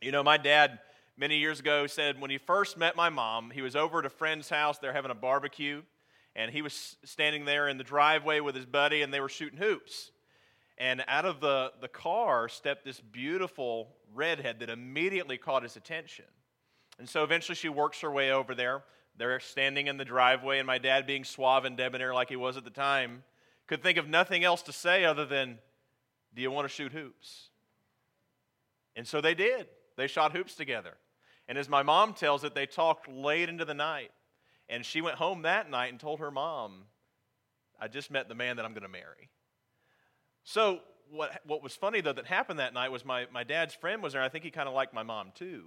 You know, my dad many years ago said when he first met my mom, he was over at a friend's house, they're having a barbecue, and he was standing there in the driveway with his buddy, and they were shooting hoops. And out of the, the car stepped this beautiful redhead that immediately caught his attention. And so eventually she works her way over there. They're standing in the driveway, and my dad, being suave and debonair like he was at the time, could think of nothing else to say other than, Do you want to shoot hoops? And so they did. They shot hoops together. And as my mom tells it, they talked late into the night. And she went home that night and told her mom, I just met the man that I'm going to marry. So, what, what was funny, though, that happened that night was my, my dad's friend was there. I think he kind of liked my mom, too.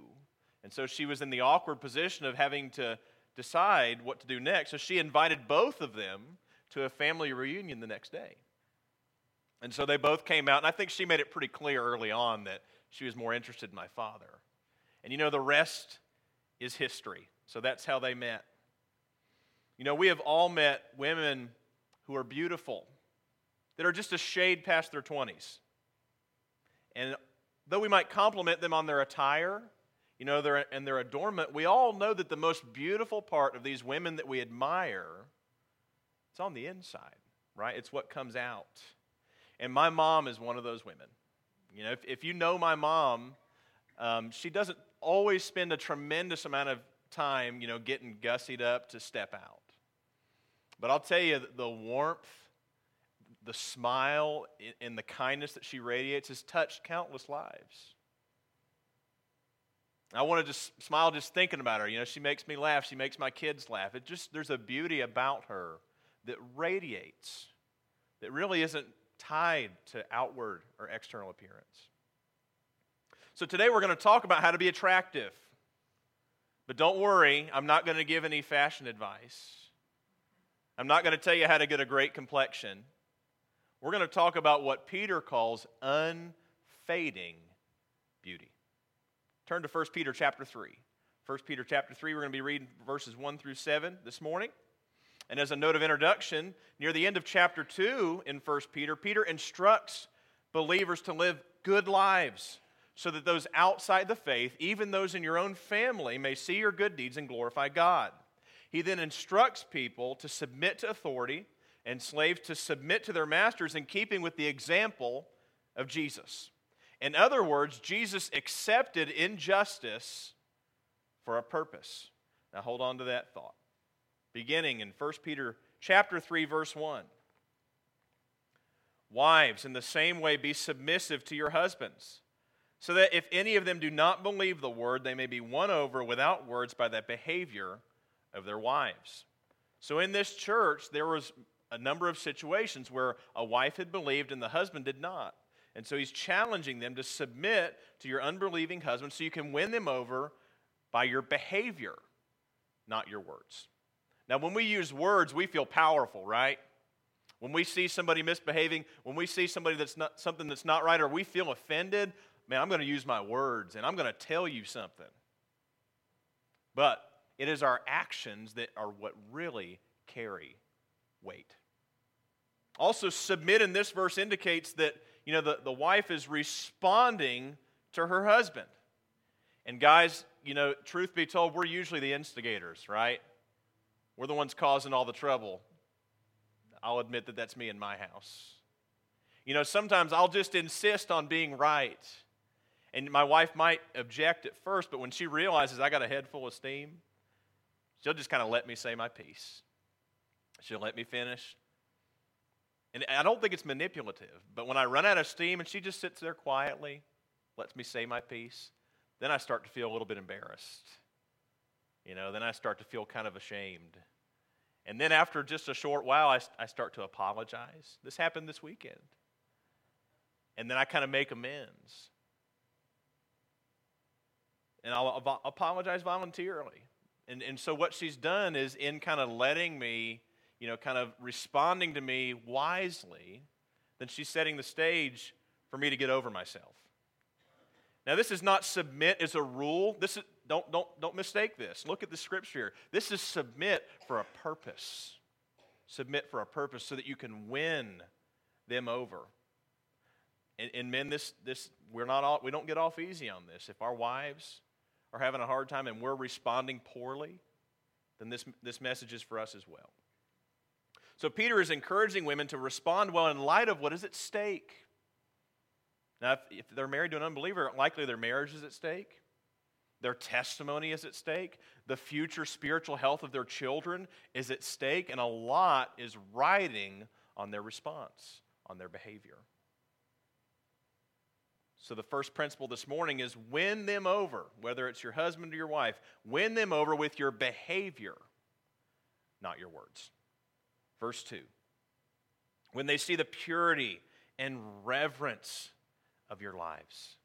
And so she was in the awkward position of having to decide what to do next. So she invited both of them to a family reunion the next day. And so they both came out, and I think she made it pretty clear early on that she was more interested in my father. And you know, the rest is history. So that's how they met. You know, we have all met women who are beautiful, that are just a shade past their 20s. And though we might compliment them on their attire, you know, their, and their adornment, we all know that the most beautiful part of these women that we admire, it's on the inside, right? It's what comes out. And my mom is one of those women. You know, if, if you know my mom, um, she doesn't always spend a tremendous amount of time, you know, getting gussied up to step out. But I'll tell you, the warmth, the smile, and the kindness that she radiates has touched countless lives. I want to just smile just thinking about her. You know, she makes me laugh. She makes my kids laugh. It just, there's a beauty about her that radiates, that really isn't tied to outward or external appearance. So today we're going to talk about how to be attractive. But don't worry, I'm not going to give any fashion advice. I'm not going to tell you how to get a great complexion. We're going to talk about what Peter calls unfading beauty. Turn to 1 Peter chapter 3. 1 Peter chapter 3, we're going to be reading verses 1 through 7 this morning. And as a note of introduction, near the end of chapter 2 in 1 Peter, Peter instructs believers to live good lives so that those outside the faith, even those in your own family, may see your good deeds and glorify God. He then instructs people to submit to authority and slaves to submit to their masters in keeping with the example of Jesus. In other words, Jesus accepted injustice for a purpose. Now hold on to that thought. Beginning in 1 Peter chapter 3 verse 1. Wives, in the same way be submissive to your husbands so that if any of them do not believe the word, they may be won over without words by the behavior of their wives. So in this church, there was a number of situations where a wife had believed and the husband did not. And so he's challenging them to submit to your unbelieving husband so you can win them over by your behavior, not your words. Now, when we use words, we feel powerful, right? When we see somebody misbehaving, when we see somebody that's not something that's not right, or we feel offended, man, I'm going to use my words and I'm going to tell you something. But it is our actions that are what really carry weight. Also, submit in this verse indicates that, you know, the, the wife is responding to her husband. And guys, you know, truth be told, we're usually the instigators, right? We're the ones causing all the trouble. I'll admit that that's me in my house. You know, sometimes I'll just insist on being right. And my wife might object at first, but when she realizes I got a head full of steam, she'll just kind of let me say my piece. She'll let me finish. And I don't think it's manipulative, but when I run out of steam and she just sits there quietly, lets me say my piece, then I start to feel a little bit embarrassed. You know, then I start to feel kind of ashamed. And then after just a short while, I, I start to apologize. This happened this weekend. And then I kind of make amends and I'll apologize voluntarily. And, and so what she's done is in kind of letting me, you know, kind of responding to me wisely, then she's setting the stage for me to get over myself. Now, this is not submit as a rule. This is, don't, don't, don't mistake this. Look at the scripture. This is submit for a purpose. Submit for a purpose so that you can win them over. And, and men, this, this, we're not all, we don't get off easy on this. If our wives are having a hard time and we're responding poorly, then this, this message is for us as well. So Peter is encouraging women to respond well in light of what is at stake. Now, if, if they're married to an unbeliever, likely their marriage is at stake. Their testimony is at stake. The future spiritual health of their children is at stake. And a lot is riding on their response, on their behavior. So, the first principle this morning is win them over, whether it's your husband or your wife, win them over with your behavior, not your words. Verse 2 When they see the purity and reverence of your lives.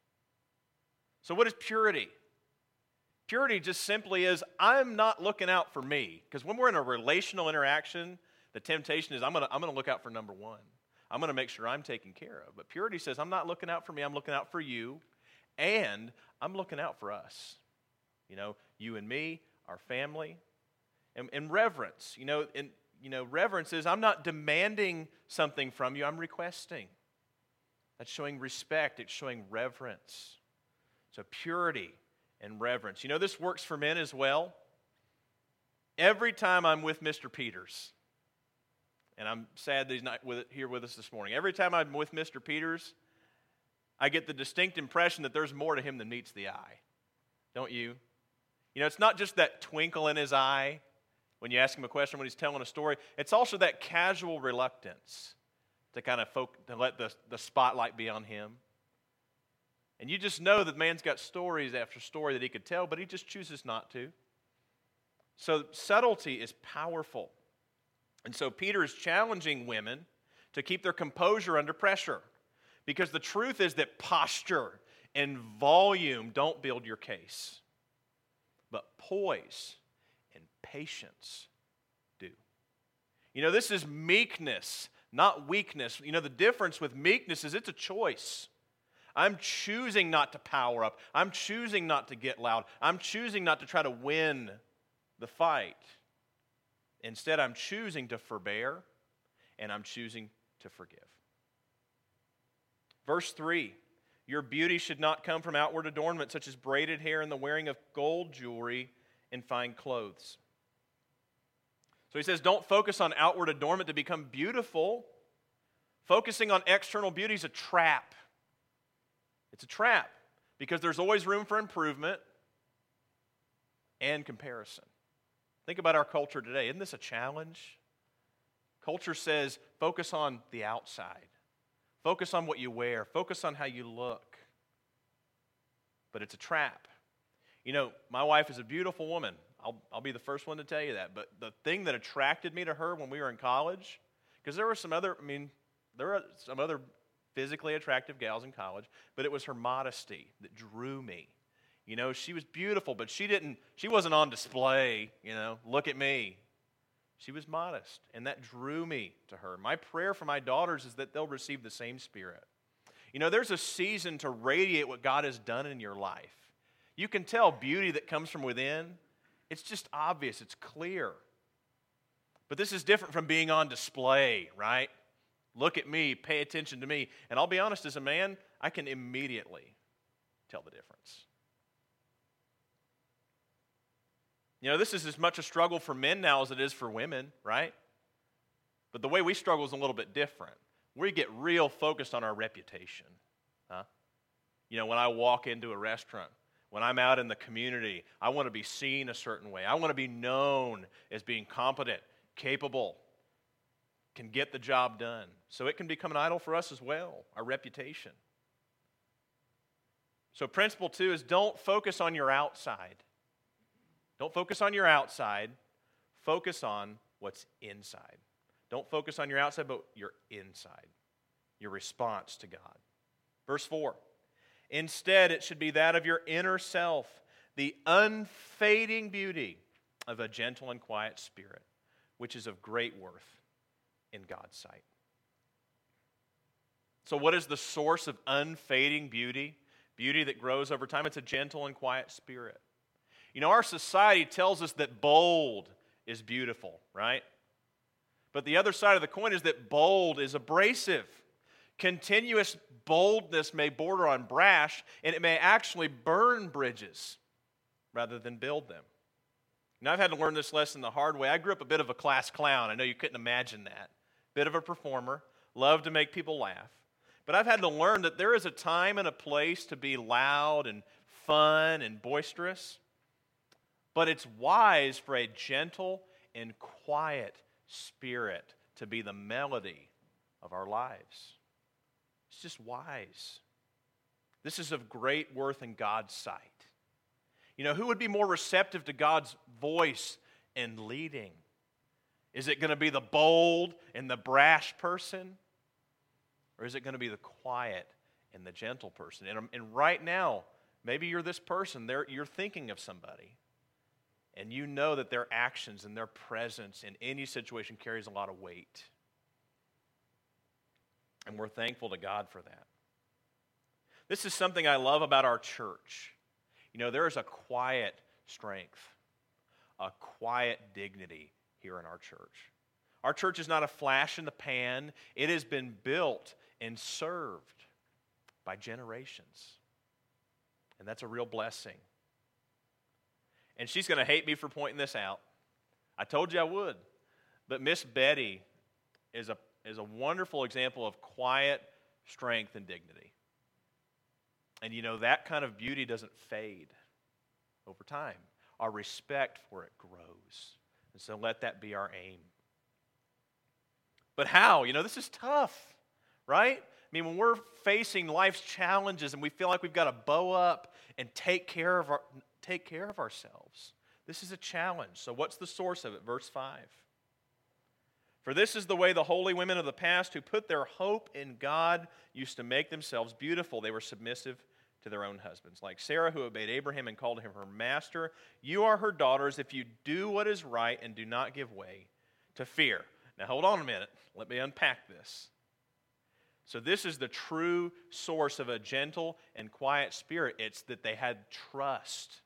So, what is purity? Purity just simply is I'm not looking out for me. Because when we're in a relational interaction, the temptation is I'm going to I'm going to look out for number one. I'm going to make sure I'm taken care of. But purity says, I'm not looking out for me, I'm looking out for you, and I'm looking out for us. You know, you and me, our family. And, and reverence, you know, and, you know, reverence is I'm not demanding something from you, I'm requesting. That's showing respect, it's showing reverence. So, purity and reverence. You know, this works for men as well. Every time I'm with Mr. Peters, and I'm sad that he's not with, here with us this morning. Every time I'm with Mr. Peters, I get the distinct impression that there's more to him than meets the eye. Don't you? You know, it's not just that twinkle in his eye when you ask him a question when he's telling a story, it's also that casual reluctance to kind of folk, to let the, the spotlight be on him. And you just know that man's got stories after story that he could tell, but he just chooses not to. So subtlety is powerful. And so Peter is challenging women to keep their composure under pressure. Because the truth is that posture and volume don't build your case, but poise and patience do. You know, this is meekness, not weakness. You know, the difference with meekness is it's a choice. I'm choosing not to power up. I'm choosing not to get loud. I'm choosing not to try to win the fight. Instead, I'm choosing to forbear and I'm choosing to forgive. Verse 3 Your beauty should not come from outward adornment, such as braided hair and the wearing of gold jewelry and fine clothes. So he says, don't focus on outward adornment to become beautiful. Focusing on external beauty is a trap. It's a trap because there's always room for improvement and comparison. Think about our culture today. Isn't this a challenge? Culture says focus on the outside, focus on what you wear, focus on how you look. But it's a trap. You know, my wife is a beautiful woman. I'll, I'll be the first one to tell you that. But the thing that attracted me to her when we were in college, because there were some other, I mean, there were some other physically attractive gals in college, but it was her modesty that drew me. You know, she was beautiful, but she didn't, she wasn't on display, you know, look at me. She was modest, and that drew me to her. My prayer for my daughters is that they'll receive the same spirit. You know, there's a season to radiate what God has done in your life. You can tell beauty that comes from within, it's just obvious, it's clear. But this is different from being on display, right? Look at me, pay attention to me. And I'll be honest, as a man, I can immediately tell the difference. You know, this is as much a struggle for men now as it is for women, right? But the way we struggle is a little bit different. We get real focused on our reputation. Huh? You know, when I walk into a restaurant, when I'm out in the community, I want to be seen a certain way. I want to be known as being competent, capable, can get the job done. So it can become an idol for us as well, our reputation. So, principle two is don't focus on your outside. Don't focus on your outside, focus on what's inside. Don't focus on your outside, but your inside, your response to God. Verse 4 Instead, it should be that of your inner self, the unfading beauty of a gentle and quiet spirit, which is of great worth in God's sight. So, what is the source of unfading beauty? Beauty that grows over time? It's a gentle and quiet spirit. You know, our society tells us that bold is beautiful, right? But the other side of the coin is that bold is abrasive. Continuous boldness may border on brash, and it may actually burn bridges rather than build them. Now, I've had to learn this lesson the hard way. I grew up a bit of a class clown. I know you couldn't imagine that. Bit of a performer, loved to make people laugh. But I've had to learn that there is a time and a place to be loud and fun and boisterous. But it's wise for a gentle and quiet spirit to be the melody of our lives. It's just wise. This is of great worth in God's sight. You know, who would be more receptive to God's voice and leading? Is it going to be the bold and the brash person? Or is it going to be the quiet and the gentle person? And, um, and right now, maybe you're this person, you're thinking of somebody, and you know that their actions and their presence in any situation carries a lot of weight. And we're thankful to God for that. This is something I love about our church. You know, there is a quiet strength, a quiet dignity here in our church. Our church is not a flash in the pan, it has been built and served by generations. And that's a real blessing. And she's going to hate me for pointing this out. I told you I would. But Miss Betty is a is a wonderful example of quiet strength and dignity. And you know, that kind of beauty doesn't fade over time. Our respect for it grows. And so let that be our aim. But how? You know, this is tough, right? I mean, when we're facing life's challenges and we feel like we've got to bow up and take care of, our, take care of ourselves, this is a challenge. So, what's the source of it? Verse 5. For this is the way the holy women of the past who put their hope in God used to make themselves beautiful. They were submissive to their own husbands. Like Sarah, who obeyed Abraham and called him her master, you are her daughters if you do what is right and do not give way to fear. Now, hold on a minute. Let me unpack this. So, this is the true source of a gentle and quiet spirit. It's that they had trust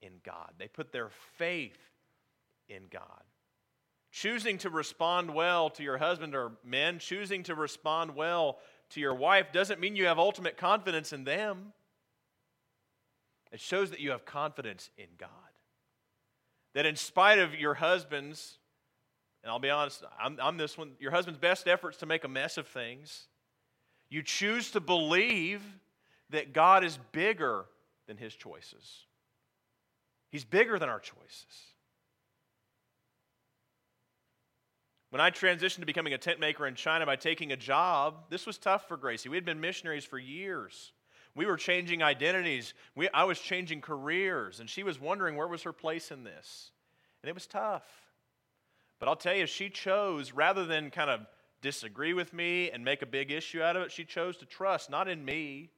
in God, they put their faith in God. Choosing to respond well to your husband or men, choosing to respond well to your wife doesn't mean you have ultimate confidence in them. It shows that you have confidence in God. That in spite of your husband's, and I'll be honest, I'm, I'm this one, your husband's best efforts to make a mess of things, you choose to believe that God is bigger than his choices. He's bigger than our choices. When I transitioned to becoming a tent maker in China by taking a job, this was tough for Gracie. We had been missionaries for years. We were changing identities. We, I was changing careers, and she was wondering where was her place in this. And it was tough. But I'll tell you, she chose, rather than kind of disagree with me and make a big issue out of it, she chose to trust, not in me,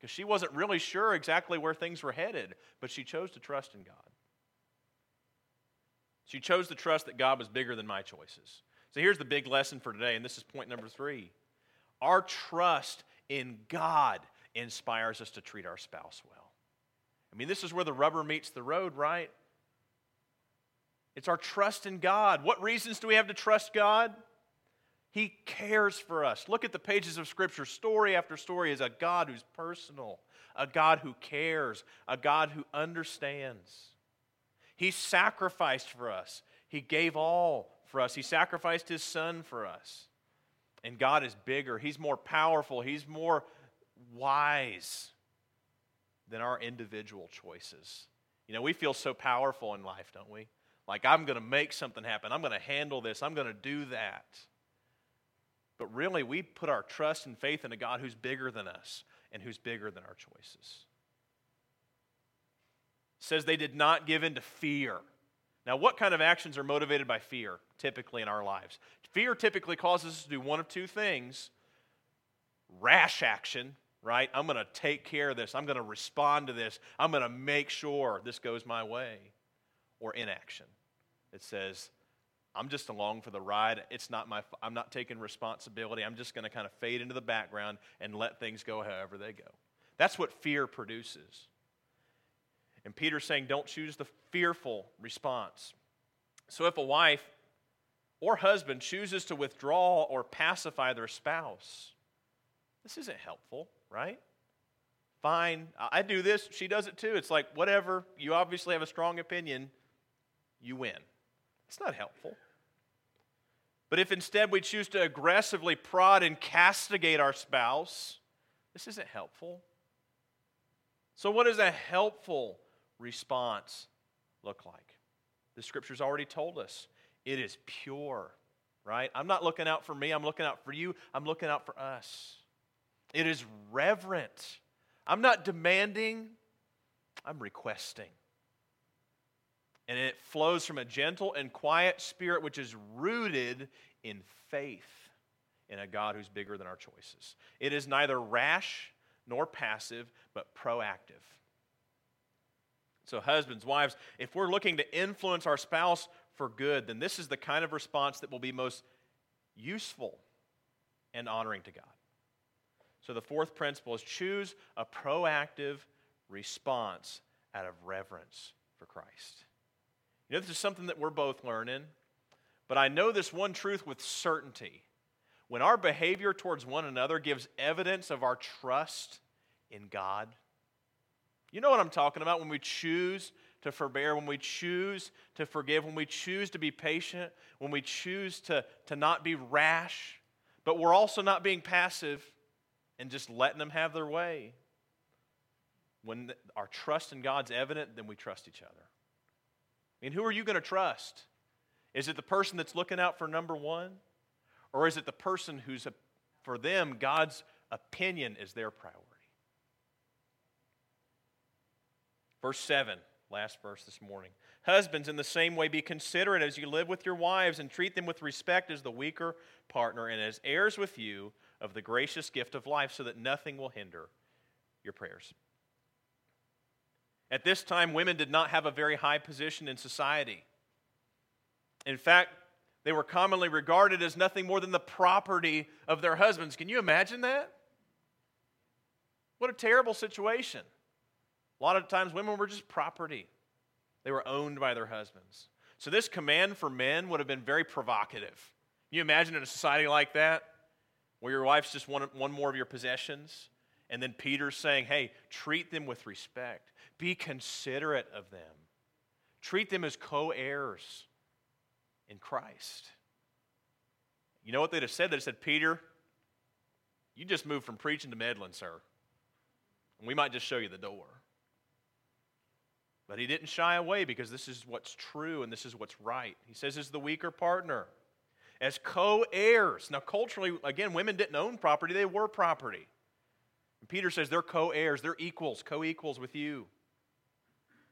because she wasn't really sure exactly where things were headed, but she chose to trust in God. She chose to trust that God was bigger than my choices. So here's the big lesson for today, and this is point number three. Our trust in God inspires us to treat our spouse well. I mean, this is where the rubber meets the road, right? It's our trust in God. What reasons do we have to trust God? He cares for us. Look at the pages of Scripture. Story after story is a God who's personal, a God who cares, a God who understands. He sacrificed for us. He gave all for us. He sacrificed his son for us. And God is bigger, He's more powerful, He's more wise than our individual choices. You know, we feel so powerful in life, don't we? Like, I'm going to make something happen. I'm going to handle this. I'm going to do that. But really, we put our trust and faith in a God who's bigger than us and who's bigger than our choices says they did not give in to fear. Now, what kind of actions are motivated by fear typically in our lives? Fear typically causes us to do one of two things rash action, right? I'm going to take care of this. I'm going to respond to this. I'm going to make sure this goes my way. Or inaction. It says, I'm just along for the ride. It's not my, I'm not taking responsibility. I'm just going to kind of fade into the background and let things go however they go. That's what fear produces. And Peter's saying, don't choose the fearful response. So if a wife or husband chooses to withdraw or pacify their spouse, this isn't helpful, right? Fine, I do this, she does it too. It's like, whatever, you obviously have a strong opinion, you win. It's not helpful. But if instead we choose to aggressively prod and castigate our spouse, this isn't helpful. So, what is a helpful response look like? The scripture's already told us it is pure, right? I'm not looking out for me, I'm looking out for you, I'm looking out for us. It is reverent. I'm not demanding, I'm requesting. And it flows from a gentle and quiet spirit which is rooted in faith in a God who's bigger than our choices. It is neither rash nor passive, but proactive. So, husbands, wives, if we're looking to influence our spouse for good, then this is the kind of response that will be most useful and honoring to God. So, the fourth principle is choose a proactive response out of reverence for Christ. You know, this is something that we're both learning, but I know this one truth with certainty. When our behavior towards one another gives evidence of our trust in God, you know what I'm talking about when we choose to forbear, when we choose to forgive, when we choose to be patient, when we choose to, to not be rash, but we're also not being passive and just letting them have their way. When our trust in God's evident, then we trust each other. I mean, who are you going to trust? Is it the person that's looking out for number one? Or is it the person who's, a, for them, God's opinion is their priority? Verse 7, last verse this morning. Husbands, in the same way, be considerate as you live with your wives and treat them with respect as the weaker partner and as heirs with you of the gracious gift of life, so that nothing will hinder your prayers. At this time, women did not have a very high position in society. In fact, they were commonly regarded as nothing more than the property of their husbands. Can you imagine that? What a terrible situation. A lot of times, women were just property, they were owned by their husbands. So, this command for men would have been very provocative. Can you imagine in a society like that, where your wife's just one, one more of your possessions? And then Peter's saying, hey, treat them with respect. Be considerate of them. Treat them as co heirs in Christ. You know what they'd have said? They'd have said, Peter, you just moved from preaching to meddling, sir. And we might just show you the door. But he didn't shy away because this is what's true and this is what's right. He says, as the weaker partner, as co heirs. Now, culturally, again, women didn't own property, they were property. And Peter says they're co heirs, they're equals, co equals with you.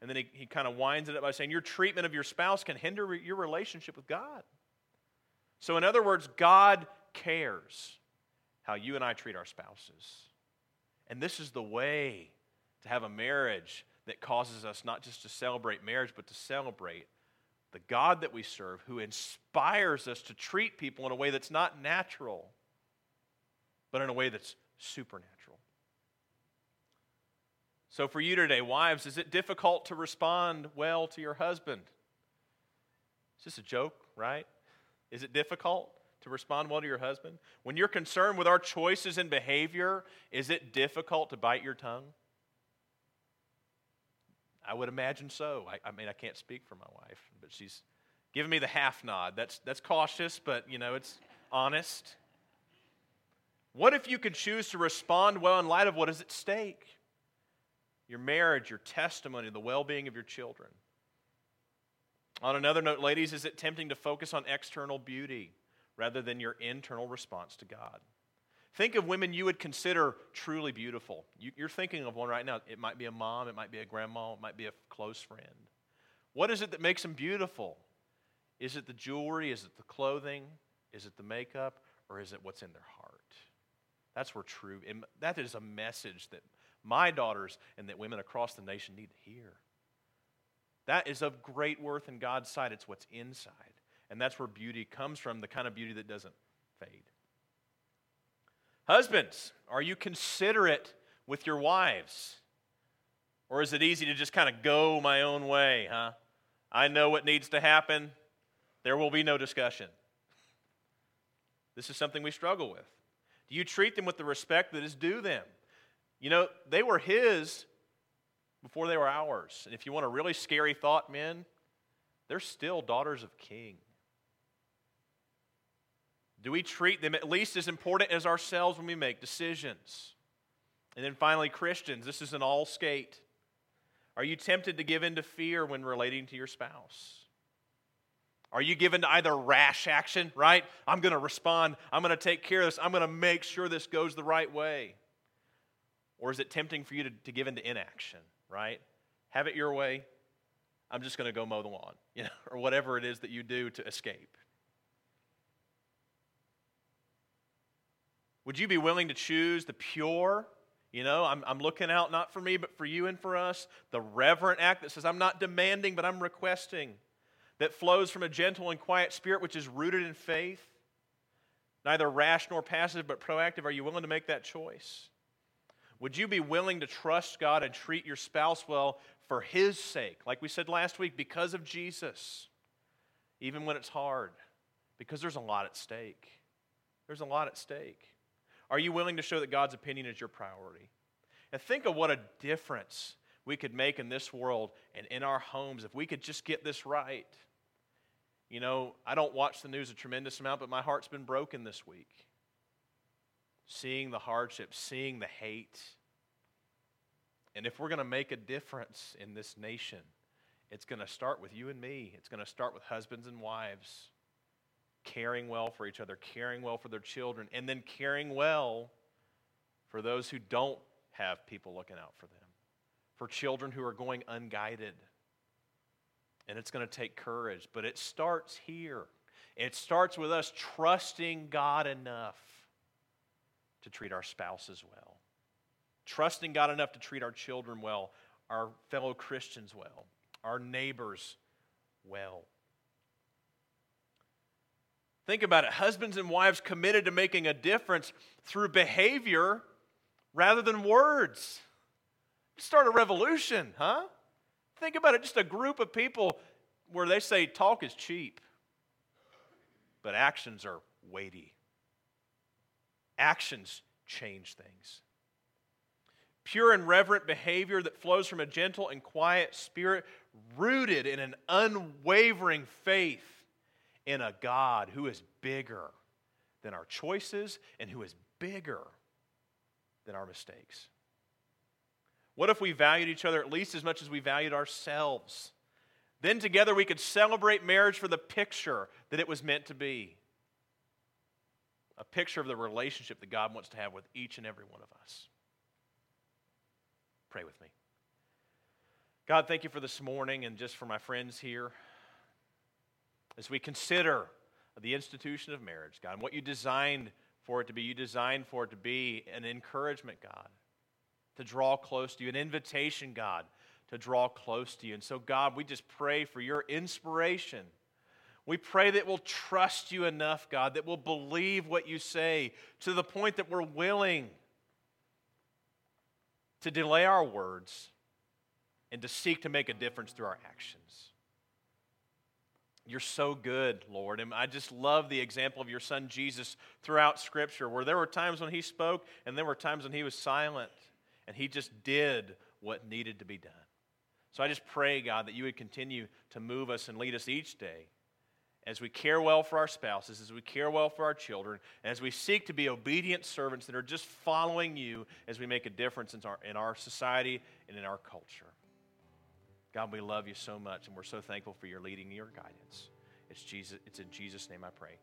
And then he, he kind of winds it up by saying, Your treatment of your spouse can hinder your relationship with God. So, in other words, God cares how you and I treat our spouses. And this is the way to have a marriage that causes us not just to celebrate marriage, but to celebrate the God that we serve who inspires us to treat people in a way that's not natural, but in a way that's supernatural. So, for you today, wives, is it difficult to respond well to your husband? Is this a joke, right? Is it difficult to respond well to your husband? When you're concerned with our choices and behavior, is it difficult to bite your tongue? I would imagine so. I, I mean, I can't speak for my wife, but she's giving me the half nod. That's, that's cautious, but, you know, it's honest. What if you could choose to respond well in light of what is at stake? your marriage, your testimony, the well being of your children. On another note, ladies, is it tempting to focus on external beauty rather than your internal response to God? Think of women you would consider truly beautiful. You, are thinking of one right now. It might be a mom, it might be a grandma, it might be a close friend. What is it that makes them beautiful? Is it the jewelry? Is it the clothing? Is it the makeup? Or is it what's in their heart? That's where true, that is a message that my daughters and that women across the nation need to hear. That is of great worth in God's sight. It's what's inside. And that's where beauty comes from, the kind of beauty that doesn't fade. Husbands, are you considerate with your wives? Or is it easy to just kind of go my own way, huh? I know what needs to happen. There will be no discussion. This is something we struggle with. Do you treat them with the respect that is due them? You know, they were His before they were ours. And if you want a really scary thought, men, they're still daughters of King. Do we treat them at least as important as ourselves when we make decisions? And then finally, Christians, this is an all skate. Are you tempted to give in to fear when relating to your spouse? Are you given to either rash action, right? I'm going to respond. I'm going to take care of this. I'm going to make sure this goes the right way. Or is it tempting for you to, to give into inaction, right? Have it your way. I'm just going to go mow the lawn, you know, or whatever it is that you do to escape. Would you be willing to choose the pure, you know, I'm, I'm looking out not for me, but for you and for us, the reverent act that says, I'm not demanding, but I'm requesting, that flows from a gentle and quiet spirit which is rooted in faith? Neither rash nor passive, but proactive. Are you willing to make that choice? Would you be willing to trust God and treat your spouse well for His sake? Like we said last week, because of Jesus, even when it's hard, because there's a lot at stake. There's a lot at stake. Are you willing to show that God's opinion is your priority? And think of what a difference we could make in this world and in our homes if we could just get this right. You know, I don't watch the news a tremendous amount, but my heart's been broken this week. Seeing the hardship, seeing the hate. And if we're going to make a difference in this nation, it's going to start with you and me. It's going to start with husbands and wives caring well for each other, caring well for their children, and then caring well for those who don't have people looking out for them, for children who are going unguided. And it's going to take courage, but it starts here. It starts with us trusting God enough to treat our spouses well, trusting God enough to treat our children well, our fellow Christians well, our neighbors well. Think about it husbands and wives committed to making a difference through behavior rather than words. Start a revolution, huh? Think about it just a group of people where they say talk is cheap, but actions are weighty. Actions change things. Pure and reverent behavior that flows from a gentle and quiet spirit, rooted in an unwavering faith in a God who is bigger than our choices and who is bigger than our mistakes. What if we valued each other at least as much as we valued ourselves? Then together we could celebrate marriage for the picture that it was meant to be a picture of the relationship that God wants to have with each and every one of us. Pray with me. God, thank you for this morning and just for my friends here as we consider the institution of marriage, God, and what you designed for it to be. You designed for it to be an encouragement, God, to draw close to you, an invitation, God, to draw close to you. And so, God, we just pray for your inspiration. We pray that we'll trust you enough, God, that we'll believe what you say to the point that we're willing to delay our words and to seek to make a difference through our actions. You're so good, Lord. And I just love the example of your son Jesus throughout Scripture, where there were times when he spoke and there were times when he was silent, and he just did what needed to be done. So I just pray, God, that you would continue to move us and lead us each day as we care well for our spouses, as we care well for our children, as we seek to be obedient servants that are just following you as we make a difference in our, in our society and in our culture. God, we love you so much, and we're so thankful for your leading and your guidance. It's, Jesus, it's in Jesus' name I pray.